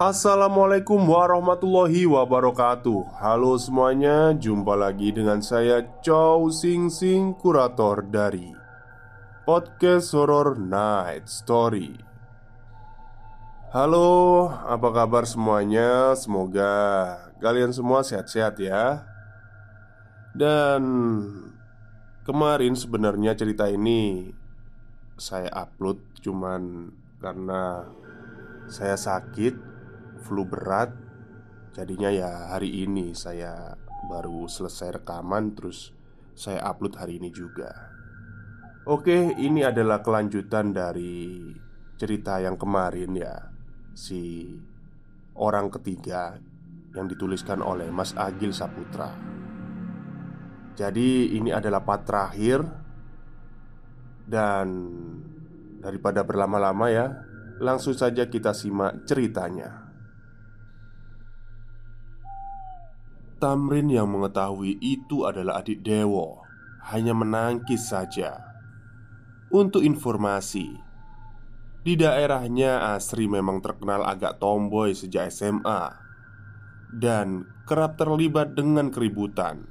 Assalamualaikum warahmatullahi wabarakatuh. Halo semuanya, jumpa lagi dengan saya Chow Sing Sing, kurator dari Podcast Horror Night Story. Halo, apa kabar semuanya? Semoga kalian semua sehat-sehat ya. Dan kemarin sebenarnya cerita ini saya upload cuman karena saya sakit flu berat. Jadinya ya hari ini saya baru selesai rekaman Terus saya upload hari ini juga. Oke ini adalah kelanjutan dari cerita yang kemarin ya Si orang ketiga yang dituliskan oleh Mas Agil Saputra. Jadi ini adalah part terakhir. Dan daripada berlama-lama ya Langsung saja kita simak ceritanya Tamrin yang mengetahui itu adalah adik Dewo. Hanya menangkis saja. Untuk informasi Di daerahnya Asri memang terkenal agak tomboy sejak SMA Dan kerap terlibat dengan keributan.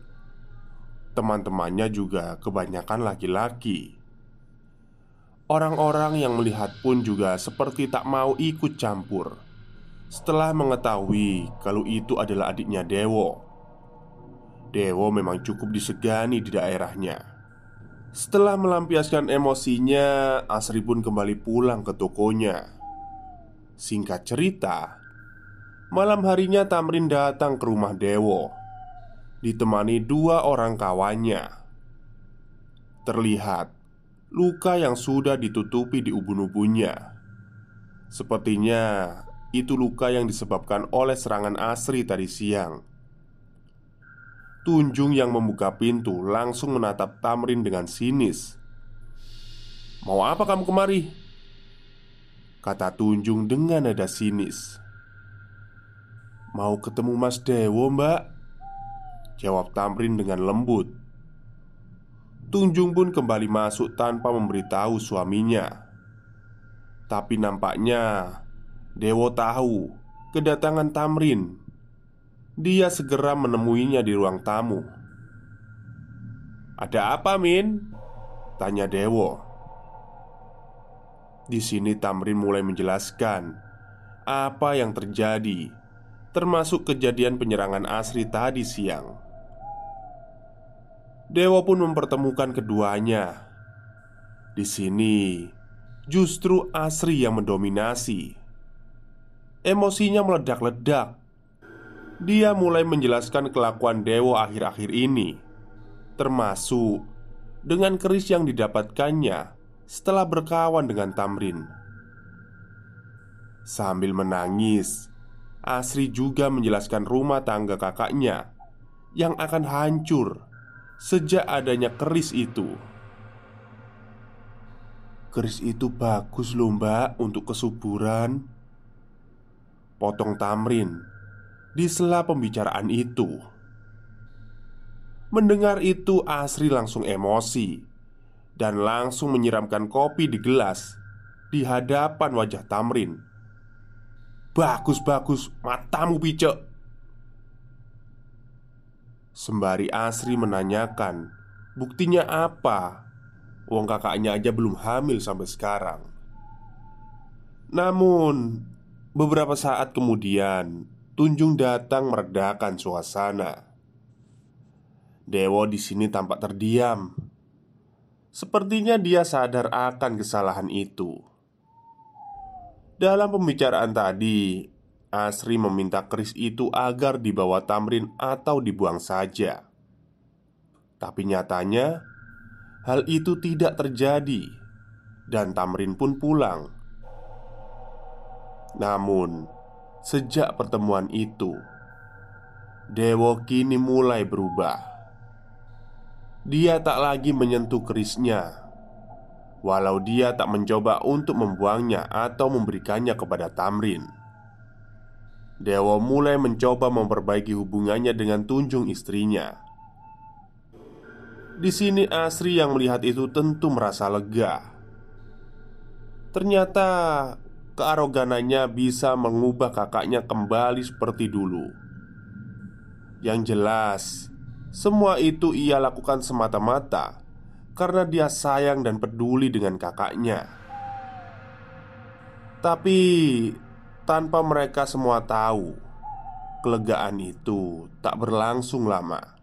Teman-temannya juga kebanyakan laki-laki. Orang-orang yang melihat pun juga seperti tak mau ikut campur. Setelah mengetahui kalau itu adalah adiknya Dewo Dewo memang cukup disegani di daerahnya. Setelah melampiaskan emosinya, Asri pun kembali pulang ke tokonya. Singkat cerita, malam harinya Tamrin datang ke rumah Dewo, ditemani dua orang kawannya. Terlihat luka yang sudah ditutupi di ubun-ubunnya. Sepertinya itu luka yang disebabkan oleh serangan Asri tadi siang. Tunjung yang membuka pintu langsung menatap Tamrin dengan sinis. Mau apa kamu kemari? Kata Tunjung dengan nada sinis. Mau ketemu Mas Dewo mbak Jawab Tamrin dengan lembut. Tunjung pun kembali masuk tanpa memberitahu suaminya. Tapi nampaknya Dewo tahu kedatangan Tamrin dia segera menemuinya di ruang tamu. "Ada apa, Min?" tanya Dewo. Di sini Tamrin mulai menjelaskan apa yang terjadi, termasuk kejadian penyerangan Asri tadi siang. Dewa pun mempertemukan keduanya. Di sini justru Asri yang mendominasi. Emosinya meledak-ledak dia mulai menjelaskan kelakuan Dewo akhir-akhir ini, termasuk dengan keris yang didapatkannya setelah berkawan dengan Tamrin. Sambil menangis, Asri juga menjelaskan rumah tangga kakaknya yang akan hancur sejak adanya keris itu. Keris itu bagus loh mbak untuk kesuburan Potong Tamrin di sela pembicaraan itu. Mendengar itu, Asri langsung emosi dan langsung menyiramkan kopi di gelas di hadapan wajah Tamrin. "Bagus-bagus, matamu picek." Sembari Asri menanyakan Buktinya apa? Wong kakaknya aja belum hamil sampai sekarang. Namun, beberapa saat kemudian, Tunjung datang meredakan suasana. Dewo di sini tampak terdiam. Sepertinya dia sadar akan kesalahan itu. Dalam pembicaraan tadi, Asri meminta keris itu agar dibawa Tamrin atau dibuang saja. Tapi nyatanya, hal itu tidak terjadi, dan Tamrin pun pulang. Namun, sejak pertemuan itu, Dewo kini mulai berubah. Dia tak lagi menyentuh kerisnya Walau dia tak mencoba untuk membuangnya atau memberikannya kepada Tamrin. Dewa mulai mencoba memperbaiki hubungannya dengan Tunjung istrinya. Di sini Asri yang melihat itu tentu merasa lega. Ternyata kearoganannya bisa mengubah kakaknya kembali seperti dulu Yang jelas semua itu ia lakukan semata-mata karena dia sayang dan peduli dengan kakaknya. Tapi tanpa mereka semua tahu, kelegaan itu tak berlangsung lama.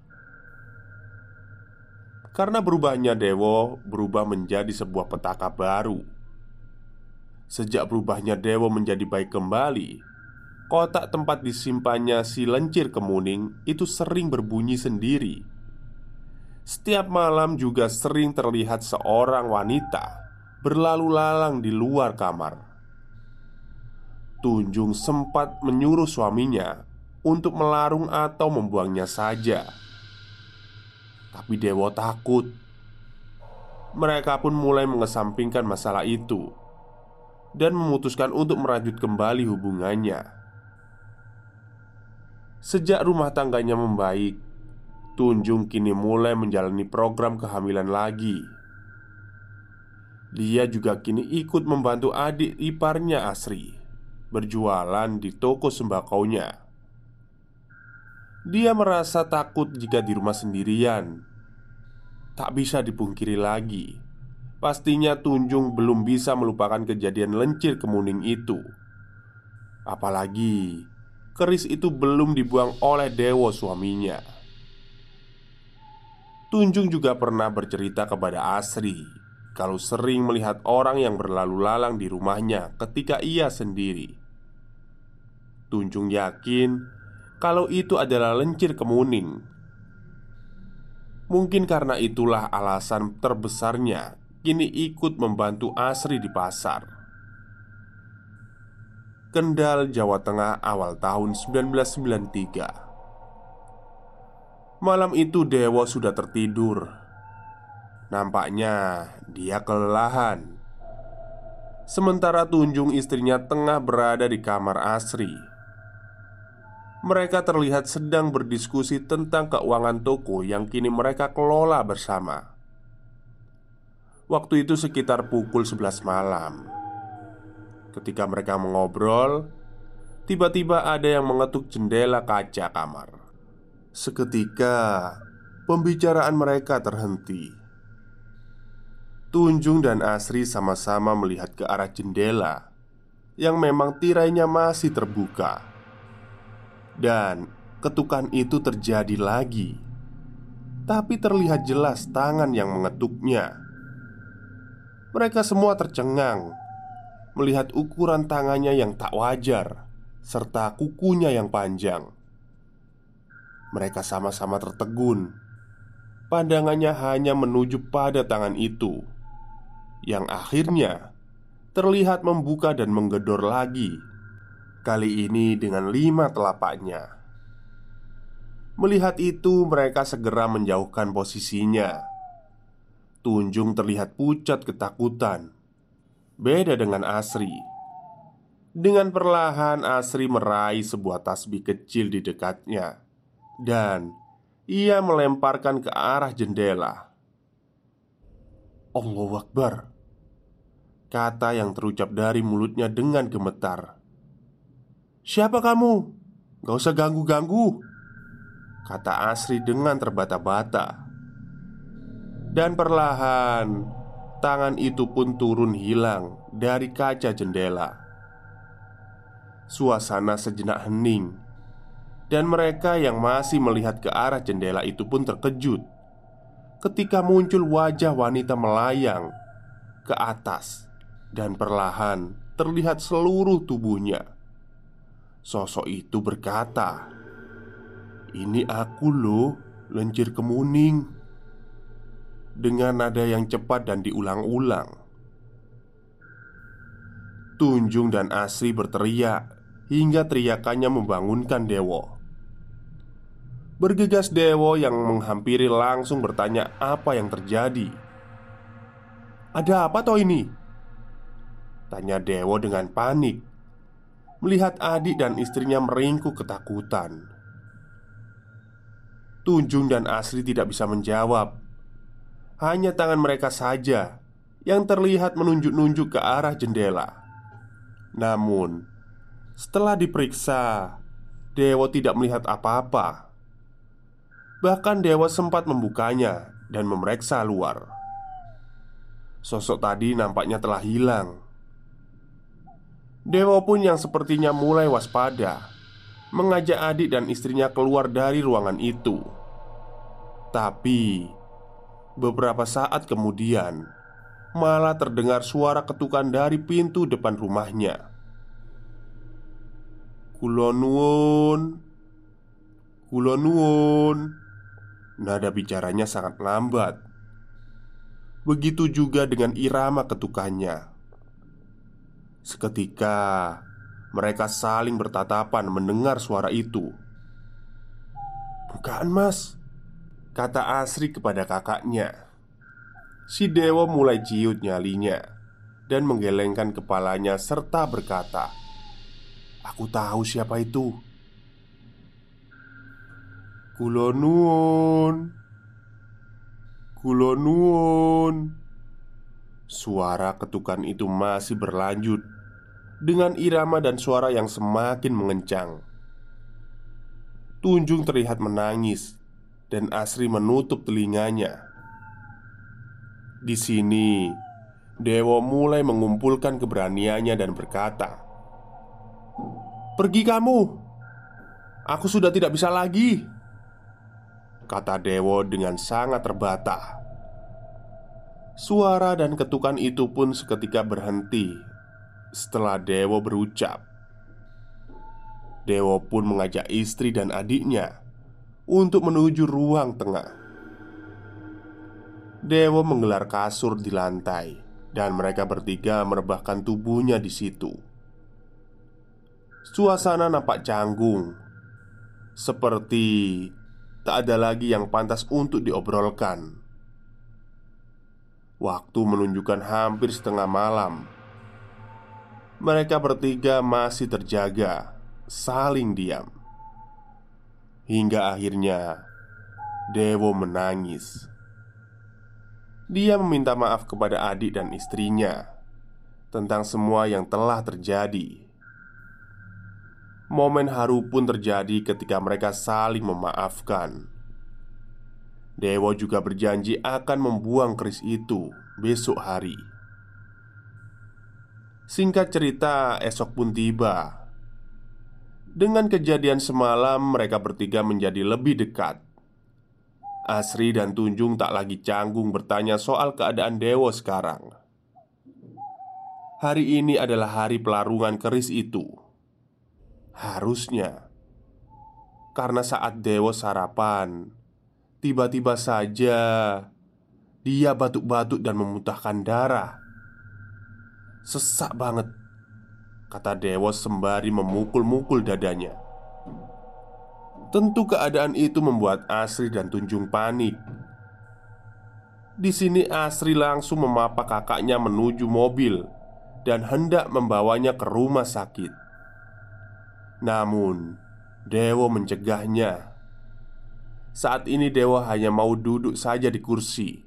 Karena berubahnya Dewo berubah menjadi sebuah petaka baru. Sejak berubahnya Dewo menjadi baik kembali, Kotak tempat disimpannya si lencir kemuning itu sering berbunyi sendiri. Setiap malam juga sering terlihat seorang wanita berlalu lalang di luar kamar. Tunjung sempat menyuruh suaminya untuk melarung atau membuangnya saja. Tapi Dewo takut. Mereka pun mulai mengesampingkan masalah itu dan memutuskan untuk merajut kembali hubungannya. Sejak rumah tangganya membaik, Tunjung kini mulai menjalani program kehamilan lagi. Dia juga kini ikut membantu adik iparnya Asri berjualan di toko sembakonya. Dia merasa takut jika di rumah sendirian. Tak bisa dipungkiri lagi, pastinya Tunjung belum bisa melupakan kejadian lencir kemuning itu. Apalagi keris itu belum dibuang oleh Dewo suaminya. Tunjung juga pernah bercerita kepada Asri kalau sering melihat orang yang berlalu lalang di rumahnya ketika ia sendiri. Tunjung yakin kalau itu adalah lencir kemuning. Mungkin karena itulah alasan terbesarnya kini ikut membantu Asri di pasar. Kendal, Jawa Tengah awal tahun 1993 Malam itu Dewo sudah tertidur. Nampaknya dia kelelahan. Sementara Tunjung istrinya tengah berada di kamar Asri. Mereka terlihat sedang berdiskusi tentang keuangan toko yang kini mereka kelola bersama Waktu itu sekitar pukul 11 malam Ketika mereka mengobrol, tiba-tiba ada yang mengetuk jendela kaca kamar. Seketika, pembicaraan mereka terhenti. Tunjung dan Asri sama-sama melihat ke arah jendela yang memang tirainya masih terbuka, dan ketukan itu terjadi lagi, tapi terlihat jelas tangan yang mengetuknya. Mereka semua tercengang melihat ukuran tangannya yang tak wajar serta kukunya yang panjang. Mereka sama-sama tertegun. Pandangannya hanya menuju pada tangan itu, yang akhirnya terlihat membuka dan menggedor lagi. Kali ini dengan lima telapaknya. Melihat itu, mereka segera menjauhkan posisinya. Tunjung terlihat pucat ketakutan. Beda dengan Asri. Dengan perlahan Asri meraih sebuah tasbih kecil di dekatnya. Dan ia melemparkan ke arah jendela. Allahu Akbar Kata yang terucap dari mulutnya dengan gemetar. Siapa kamu? Gak usah ganggu-ganggu Kata Asri dengan terbata-bata Dan perlahan tangan itu pun turun hilang dari kaca jendela. Suasana sejenak hening, dan mereka yang masih melihat ke arah jendela itu pun terkejut ketika muncul wajah wanita melayang ke atas, dan perlahan terlihat seluruh tubuhnya. Sosok itu berkata, "Ini aku, loh, lencir kemuning." Dengan nada yang cepat dan diulang-ulang, Tunjung dan Asri berteriak hingga teriakannya membangunkan Dewo. Bergegas Dewo yang menghampiri langsung bertanya apa yang terjadi. "Ada apa toh ini?" Tanya Dewo dengan panik melihat adik dan istrinya meringkuk ketakutan. Tunjung dan Asri tidak bisa menjawab. Hanya tangan mereka saja yang terlihat menunjuk-nunjuk ke arah jendela. Namun, setelah diperiksa, Dewa tidak melihat apa-apa. Bahkan Dewa sempat membukanya dan memeriksa luar. Sosok tadi nampaknya telah hilang. Dewa pun yang sepertinya mulai waspada Mengajak adik dan istrinya keluar dari ruangan itu Tapi Beberapa saat kemudian Malah terdengar suara ketukan dari pintu depan rumahnya. Kulonwun Kulonwun Nada bicaranya sangat lambat. Begitu juga dengan irama ketukannya. Seketika mereka saling bertatapan mendengar suara itu. "Bukaan, Mas," kata Asri kepada kakaknya. Si Dewa mulai ciut nyalinya dan menggelengkan kepalanya serta berkata, "Aku tahu siapa itu." Kulonun Kulonun Suara ketukan itu masih berlanjut dengan irama dan suara yang semakin mengencang. Tunjung terlihat menangis, dan Asri menutup telinganya. Di sini, Dewo mulai mengumpulkan keberaniannya dan berkata, "Pergi kamu, aku sudah tidak bisa lagi," kata Dewo dengan sangat terbata. Suara dan ketukan itu pun seketika berhenti setelah Dewo berucap. Dewo pun mengajak istri dan adiknya untuk menuju ruang tengah. Dewo menggelar kasur di lantai, dan mereka bertiga merebahkan tubuhnya di situ. Suasana nampak canggung, seperti tak ada lagi yang pantas untuk diobrolkan. Waktu menunjukkan hampir setengah malam mereka bertiga masih terjaga, saling diam hingga akhirnya Dewo menangis. Dia meminta maaf kepada adik dan istrinya tentang semua yang telah terjadi. Momen haru pun terjadi ketika mereka saling memaafkan. Dewo juga berjanji akan membuang keris itu besok hari. Singkat cerita, esok pun tiba. Dengan kejadian semalam, mereka bertiga menjadi lebih dekat. Asri dan Tunjung tak lagi canggung bertanya soal keadaan Dewo sekarang. Hari ini adalah hari pelarungan keris itu. Harusnya, karena saat Dewo sarapan, tiba-tiba saja dia batuk-batuk dan memuntahkan darah Sesak banget Kata Dewa sembari memukul-mukul dadanya Tentu keadaan itu membuat Asri dan Tunjung panik di sini Asri langsung memapa kakaknya menuju mobil dan hendak membawanya ke rumah sakit. Namun, Dewo mencegahnya. Saat ini Dewo hanya mau duduk saja di kursi.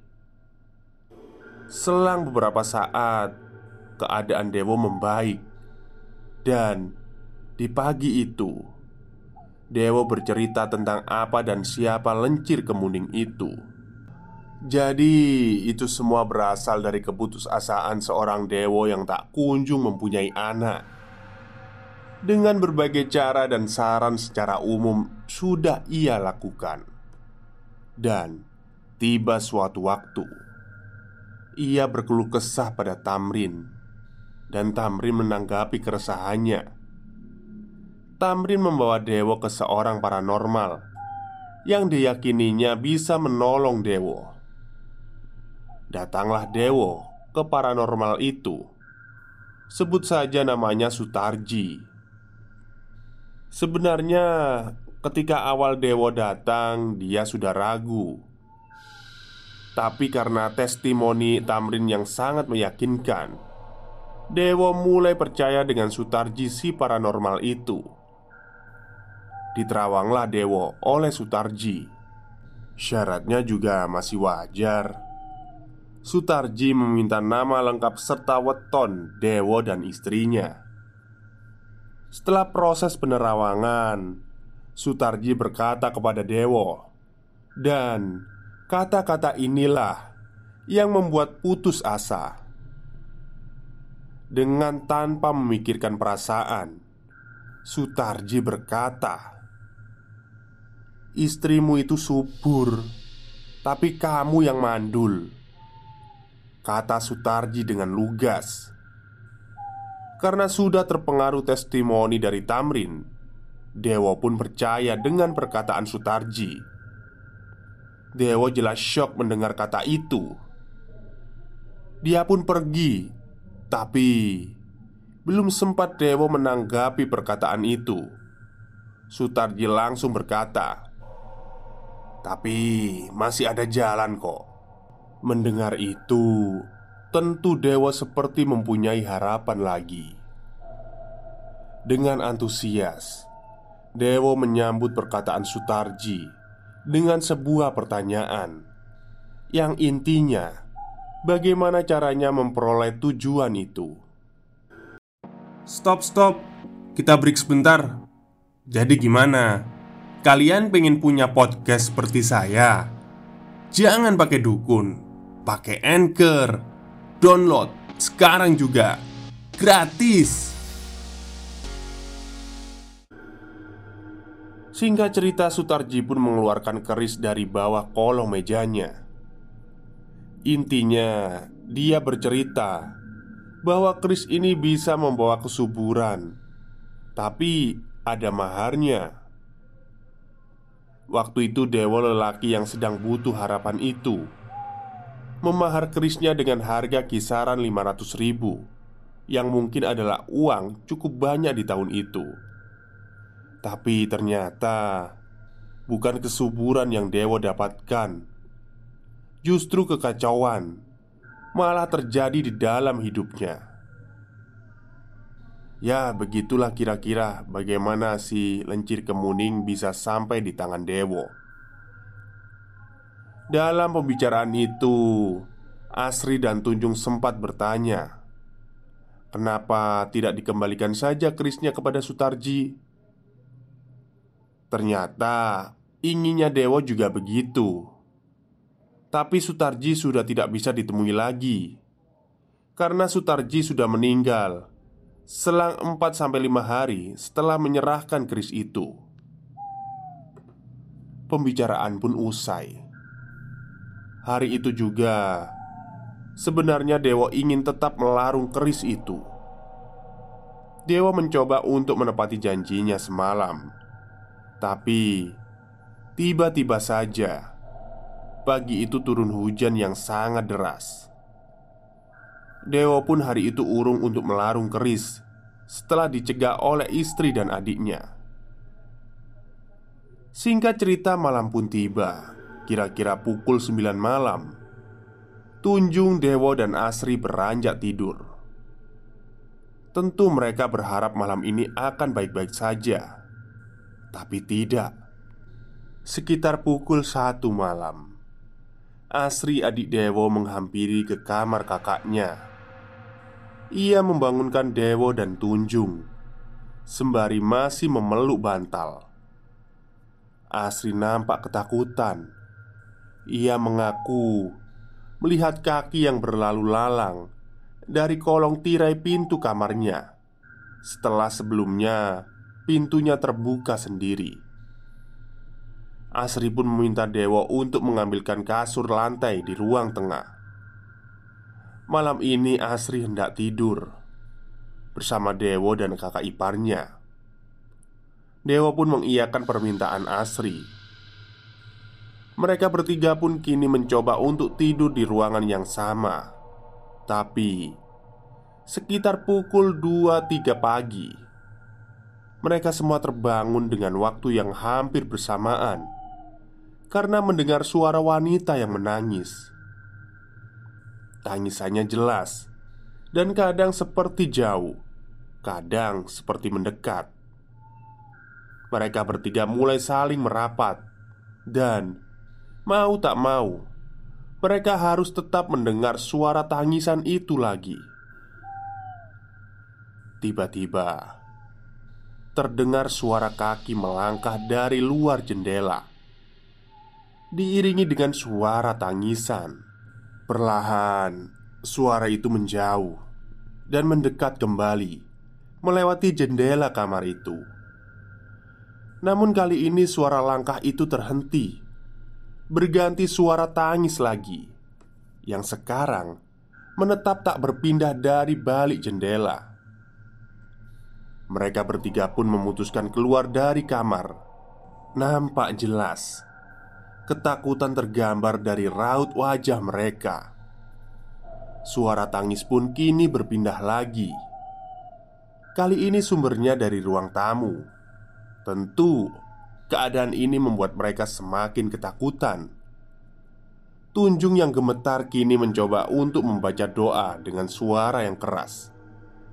Selang beberapa saat, keadaan Dewo membaik Dan di pagi itu Dewo bercerita tentang apa dan siapa lencir kemuning itu. Jadi, itu semua berasal dari keputusasaan seorang dewo yang tak kunjung mempunyai anak. Dengan berbagai cara dan saran secara umum sudah ia lakukan, dan tiba suatu waktu ia berkeluh kesah pada Tamrin, dan Tamrin menanggapi keresahannya. Tamrin membawa Dewo ke seorang paranormal yang diyakininya bisa menolong Dewo. Datanglah Dewo ke paranormal itu. Sebut saja namanya Sutarji. Sebenarnya, ketika awal Dewo datang, dia sudah ragu. Tapi karena testimoni Tamrin yang sangat meyakinkan, Dewo mulai percaya dengan Sutarji si paranormal itu. Diterawanglah Dewo oleh Sutarji. Syaratnya juga masih wajar. Sutarji meminta nama lengkap serta weton Dewo dan istrinya. Setelah proses penerawangan, Sutarji berkata kepada Dewo, dan kata-kata inilah yang membuat putus asa. Dengan tanpa memikirkan perasaan, Sutarji berkata, "Istrimu itu subur, tapi kamu yang mandul." Kata Sutarji dengan lugas. Karena sudah terpengaruh testimoni dari Tamrin Dewo pun percaya dengan perkataan Sutarji Dewo jelas shock mendengar kata itu Dia pun pergi Tapi Belum sempat Dewo menanggapi perkataan itu Sutarji langsung berkata Tapi masih ada jalan kok Mendengar itu Tentu Dewa seperti mempunyai harapan lagi. Dengan antusias, Dewa menyambut perkataan Sutarji dengan sebuah pertanyaan yang intinya, bagaimana caranya memperoleh tujuan itu. Stop, stop, kita break sebentar. Jadi, gimana? Kalian pengen punya podcast seperti saya? Jangan pakai dukun, pakai anchor Download sekarang juga gratis. Singkat cerita Sutarji pun mengeluarkan keris dari bawah kolong mejanya Intinya dia bercerita Bahwa keris ini bisa membawa kesuburan Tapi ada maharnya. Waktu itu dewa lelaki yang sedang butuh harapan itu memahar kerisnya dengan harga kisaran 500 ribu Yang mungkin adalah uang cukup banyak di tahun itu. Tapi ternyata Bukan kesuburan yang Dewa dapatkan Justru kekacauan Malah terjadi di dalam hidupnya Ya begitulah kira-kira bagaimana si lencir kemuning bisa sampai di tangan Dewo dalam pembicaraan itu, Asri dan Tunjung sempat bertanya, "Kenapa tidak dikembalikan saja kerisnya kepada Sutarji?" Ternyata inginnya Dewo juga begitu. Tapi Sutarji sudah tidak bisa ditemui lagi. Karena Sutarji sudah meninggal Selang 4-5 hari setelah menyerahkan keris itu. Pembicaraan pun usai. Hari itu juga Sebenarnya Dewa ingin tetap melarung keris itu. Dewa mencoba untuk menepati janjinya semalam. Tapi Tiba-tiba saja Pagi itu turun hujan yang sangat deras. Dewa pun hari itu urung untuk melarung keris Setelah dicegah oleh istri dan adiknya. Singkat cerita malam pun tiba Kira-kira pukul 9 malam. Tunjung, Dewo, dan Asri beranjak tidur. Tentu mereka berharap malam ini akan baik-baik saja Tapi tidak. Sekitar pukul satu malam Asri adik Dewo menghampiri ke kamar kakaknya. Ia membangunkan Dewo dan Tunjung. Sembari masih memeluk bantal. Asri nampak ketakutan. Ia mengaku melihat kaki yang berlalu lalang dari kolong tirai pintu kamarnya. Setelah sebelumnya pintunya terbuka sendiri. Asri pun meminta Dewo untuk mengambilkan kasur lantai di ruang tengah. Malam ini Asri hendak tidur bersama Dewo dan kakak iparnya. Dewo pun mengiyakan permintaan Asri. Mereka bertiga pun kini mencoba untuk tidur di ruangan yang sama. Tapi sekitar pukul 2-3 pagi, mereka semua terbangun dengan waktu yang hampir bersamaan karena mendengar suara wanita yang menangis. Tangisannya jelas dan kadang seperti jauh, kadang seperti mendekat. Mereka bertiga mulai saling merapat, dan mau tak mau, mereka harus tetap mendengar suara tangisan itu lagi. Tiba-tiba terdengar suara kaki melangkah dari luar jendela, diiringi dengan suara tangisan. Perlahan, suara itu menjauh dan mendekat kembali, melewati jendela kamar itu. Namun, kali ini suara langkah itu terhenti, berganti suara tangis lagi yang sekarang menetap tak berpindah dari balik jendela. Mereka bertiga pun memutuskan keluar dari kamar. Nampak jelas Ketakutan tergambar dari raut wajah mereka. Suara tangis pun kini berpindah lagi. Kali ini sumbernya dari ruang tamu. Tentu, keadaan ini membuat mereka semakin ketakutan. Tunjung yang gemetar kini mencoba untuk membaca doa dengan suara yang keras,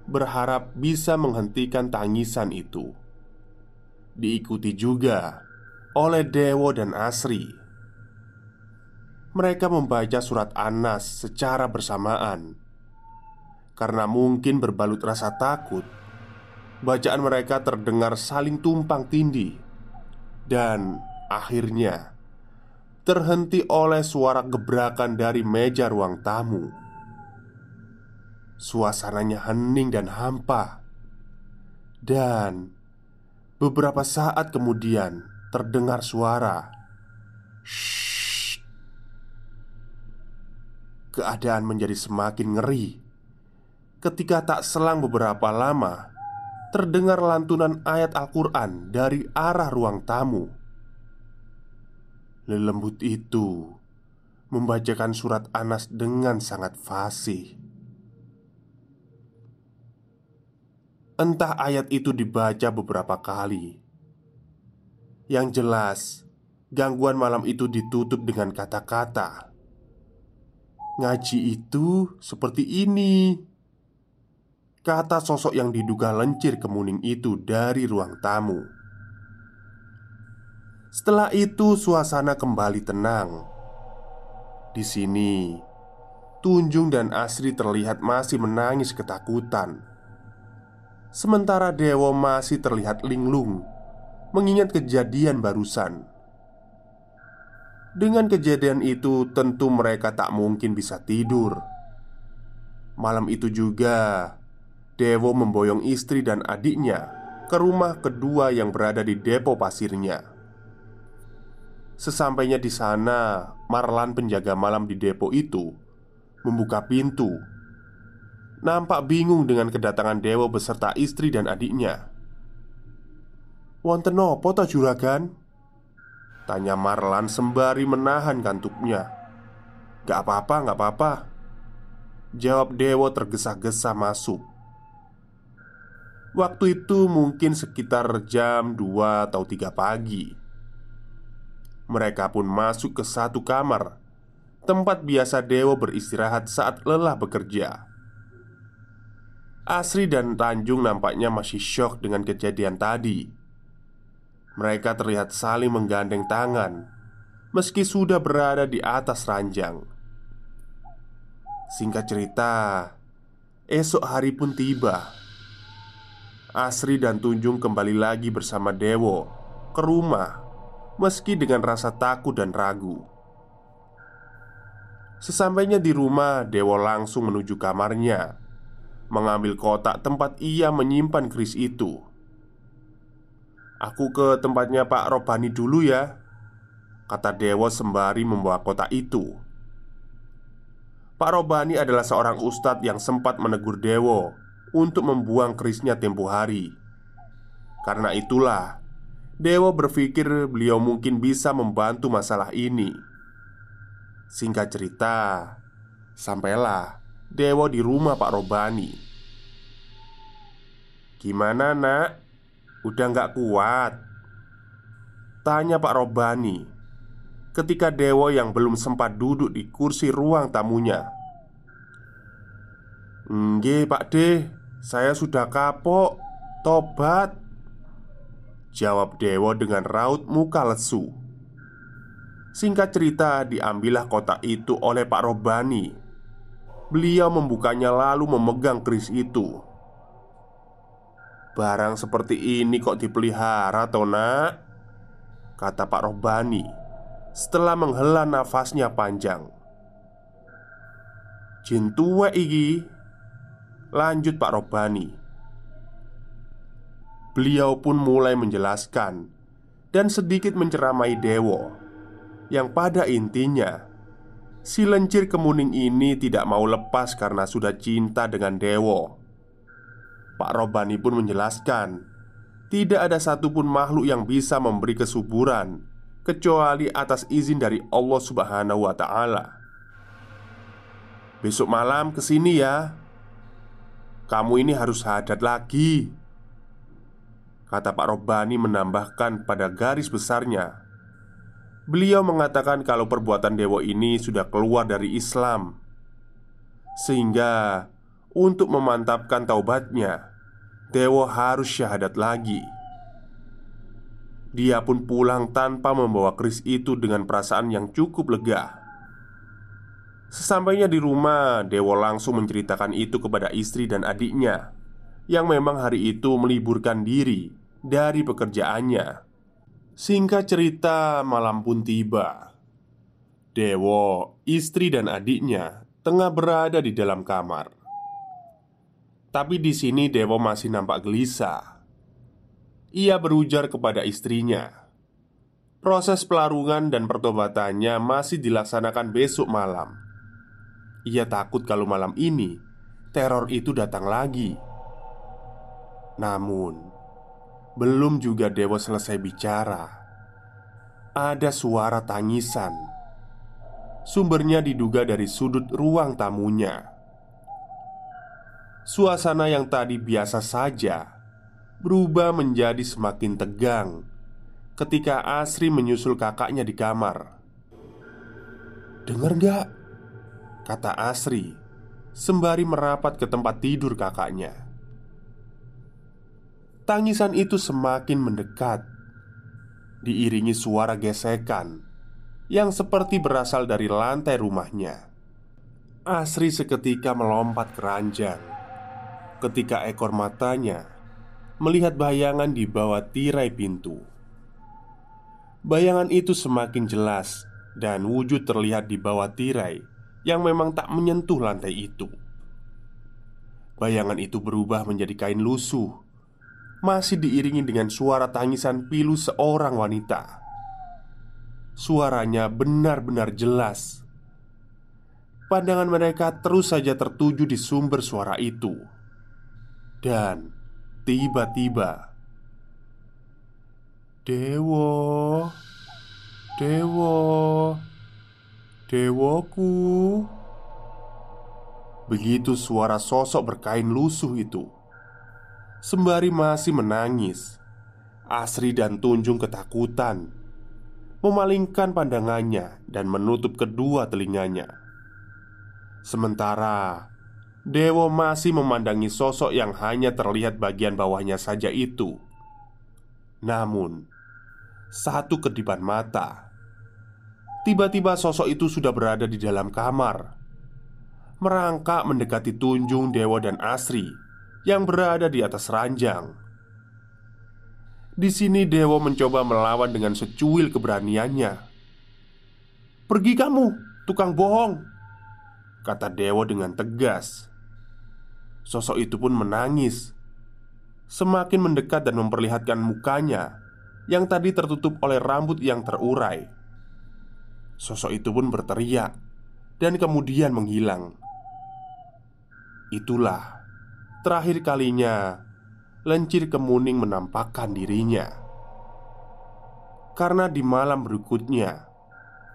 berharap bisa menghentikan tangisan itu. Diikuti juga oleh Dewo dan Asri mereka membaca surat Anas secara bersamaan. Karena mungkin berbalut rasa takut, bacaan mereka terdengar saling tumpang tindih, dan akhirnya terhenti oleh suara gebrakan dari meja ruang tamu. Suasananya hening dan hampa, dan beberapa saat kemudian terdengar suara. Keadaan menjadi semakin ngeri ketika tak selang beberapa lama terdengar lantunan ayat Al-Quran dari arah ruang tamu. Lelembut itu membacakan surat Anas dengan sangat fasih. Entah ayat itu dibaca beberapa kali. Yang jelas, gangguan malam itu ditutup dengan kata-kata Ngaji itu seperti ini. Kata sosok yang diduga lencir kemuning itu dari ruang tamu. Setelah itu suasana kembali tenang. Di sini Tunjung dan Asri terlihat masih menangis ketakutan. Sementara Dewo masih terlihat linglung Mengingat kejadian barusan dengan kejadian itu, tentu mereka tak mungkin bisa tidur. Malam itu juga, Dewo memboyong istri dan adiknya ke rumah kedua yang berada di depo pasirnya. Sesampainya di sana, Marlan penjaga malam di depo itu membuka pintu. Nampak bingung dengan kedatangan Dewo beserta istri dan adiknya. "Wonten nopo to juragan?" Tanya Marlan sembari menahan kantuknya. Gak apa-apa, gak apa-apa Jawab Dewo tergesa-gesa masuk. Waktu itu mungkin sekitar jam 2 atau 3 pagi. Mereka pun masuk ke satu kamar Tempat biasa Dewo beristirahat saat lelah bekerja. Asri dan Tanjung nampaknya masih syok dengan kejadian tadi mereka terlihat saling menggandeng tangan Meski sudah berada di atas ranjang. Singkat cerita Esok hari pun tiba. Asri dan Tunjung kembali lagi bersama Dewo Ke rumah Meski dengan rasa takut dan ragu. Sesampainya di rumah, Dewo langsung menuju kamarnya, mengambil kotak tempat ia menyimpan keris itu. "Aku ke tempatnya Pak Robani dulu ya," kata Dewo sembari membawa kotak itu. Pak Robani adalah seorang ustadz yang sempat menegur Dewo untuk membuang kerisnya tempo hari. Karena itulah, Dewo berpikir beliau mungkin bisa membantu masalah ini. Singkat cerita, sampailah Dewo di rumah Pak Robani. Gimana nak? Udah nggak kuat? Tanya Pak Robani Ketika Dewo yang belum sempat duduk di kursi ruang tamunya Nggih Pak De Saya sudah kapok Tobat Jawab Dewo dengan raut muka lesu Singkat cerita, diambillah kotak itu oleh Pak Robani. Beliau membukanya lalu memegang keris itu. Barang seperti ini kok dipelihara, Tona? Kata Pak Robani setelah menghela nafasnya panjang. Jin tua iki Lanjut Pak Robani Beliau pun mulai menjelaskan Dan sedikit menceramai Dewo yang pada intinya Si lencir kemuning ini tidak mau lepas karena sudah cinta dengan Dewo Pak Robani pun menjelaskan Tidak ada satupun makhluk yang bisa memberi kesuburan Kecuali atas izin dari Allah subhanahu wa ta'ala. Besok malam ke sini ya. Kamu ini harus hadat lagi Kata Pak Robani menambahkan pada garis besarnya. Beliau mengatakan kalau perbuatan Dewo ini sudah keluar dari Islam Sehingga untuk memantapkan taubatnya Dewo harus syahadat lagi Dia pun pulang tanpa membawa keris itu dengan perasaan yang cukup lega Sesampainya di rumah, Dewo langsung menceritakan itu kepada istri dan adiknya Yang memang hari itu meliburkan diri dari pekerjaannya Singkat cerita, malam pun tiba. Dewo, istri dan adiknya tengah berada di dalam kamar. Tapi di sini Dewo masih nampak gelisah. Ia berujar kepada istrinya, "Proses pelarungan dan pertobatannya masih dilaksanakan besok malam." Ia takut kalau malam ini teror itu datang lagi. Namun, belum juga Dewa selesai bicara Ada suara tangisan Sumbernya diduga dari sudut ruang tamunya Suasana yang tadi biasa saja Berubah menjadi semakin tegang Ketika Asri menyusul kakaknya di kamar. Dengar gak? Kata Asri Sembari merapat ke tempat tidur kakaknya. Tangisan itu semakin mendekat Diiringi suara gesekan Yang seperti berasal dari lantai rumahnya. Asri seketika melompat ke ranjang Ketika ekor matanya Melihat bayangan di bawah tirai pintu Bayangan itu semakin jelas Dan wujud terlihat di bawah tirai Yang memang tak menyentuh lantai itu Bayangan itu berubah menjadi kain lusuh masih diiringi dengan suara tangisan pilu seorang wanita. Suaranya benar-benar jelas. Pandangan mereka terus saja tertuju di sumber suara itu, dan tiba-tiba Dewo, Dewo, Dewoku. Begitu suara sosok berkain lusuh itu Sembari masih menangis Asri dan Tunjung ketakutan Memalingkan pandangannya dan menutup kedua telinganya Sementara Dewo masih memandangi sosok yang hanya terlihat bagian bawahnya saja itu Namun Satu kedipan mata Tiba-tiba sosok itu sudah berada di dalam kamar Merangkak mendekati Tunjung, Dewo, dan Asri yang berada di atas ranjang. Di sini Dewo mencoba melawan dengan secuil keberaniannya. "Pergi kamu, tukang bohong!" Kata Dewo dengan tegas Sosok itu pun menangis. Semakin mendekat dan memperlihatkan mukanya Yang tadi tertutup oleh rambut yang terurai. Sosok itu pun berteriak Dan kemudian menghilang. Itulah Terakhir kalinya Lencir kemuning menampakkan dirinya. Karena di malam berikutnya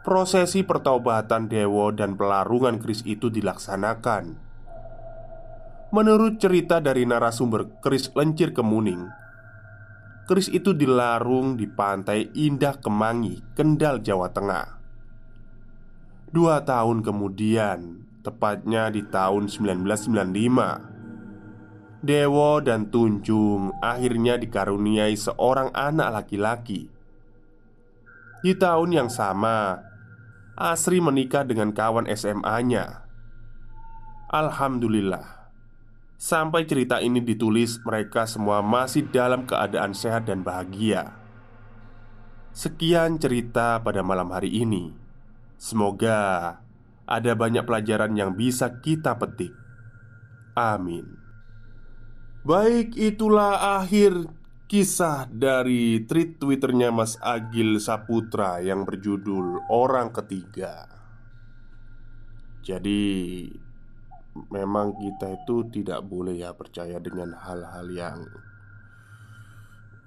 Prosesi pertaubatan Dewo dan pelarungan keris itu dilaksanakan Menurut cerita dari narasumber keris lencir kemuning Keris itu dilarung di pantai Indah Kemangi, Kendal, Jawa Tengah Dua tahun kemudian, tepatnya di tahun 1995 Dewo dan Tunjung akhirnya dikaruniai seorang anak laki-laki Di tahun yang sama, Asri menikah dengan kawan SMA-nya. Alhamdulillah, sampai cerita ini ditulis, mereka semua masih dalam keadaan sehat dan bahagia. Sekian cerita pada malam hari ini. Semoga ada banyak pelajaran yang bisa kita petik. Amin. Baik, itulah akhir Kisah dari tweet twitternya Mas Agil Saputra yang berjudul Orang Ketiga Jadi Memang kita itu tidak boleh ya percaya dengan hal-hal yang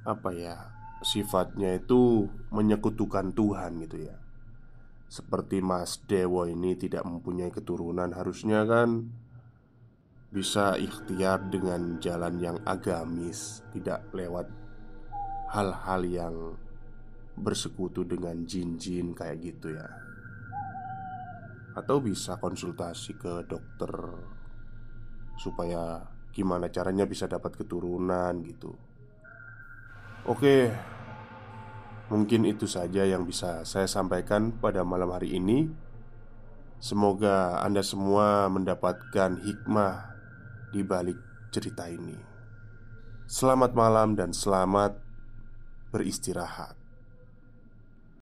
Apa ya Sifatnya itu menyekutukan Tuhan gitu ya Seperti Mas Dewo ini tidak mempunyai keturunan Harusnya kan bisa ikhtiar dengan jalan yang agamis, tidak lewat hal-hal yang bersekutu dengan jin-jin kayak gitu ya. Atau bisa konsultasi ke dokter supaya gimana caranya bisa dapat keturunan gitu. Oke. Mungkin itu saja yang bisa saya sampaikan pada malam hari ini. Semoga Anda semua mendapatkan hikmah di balik cerita ini. Selamat malam dan selamat beristirahat.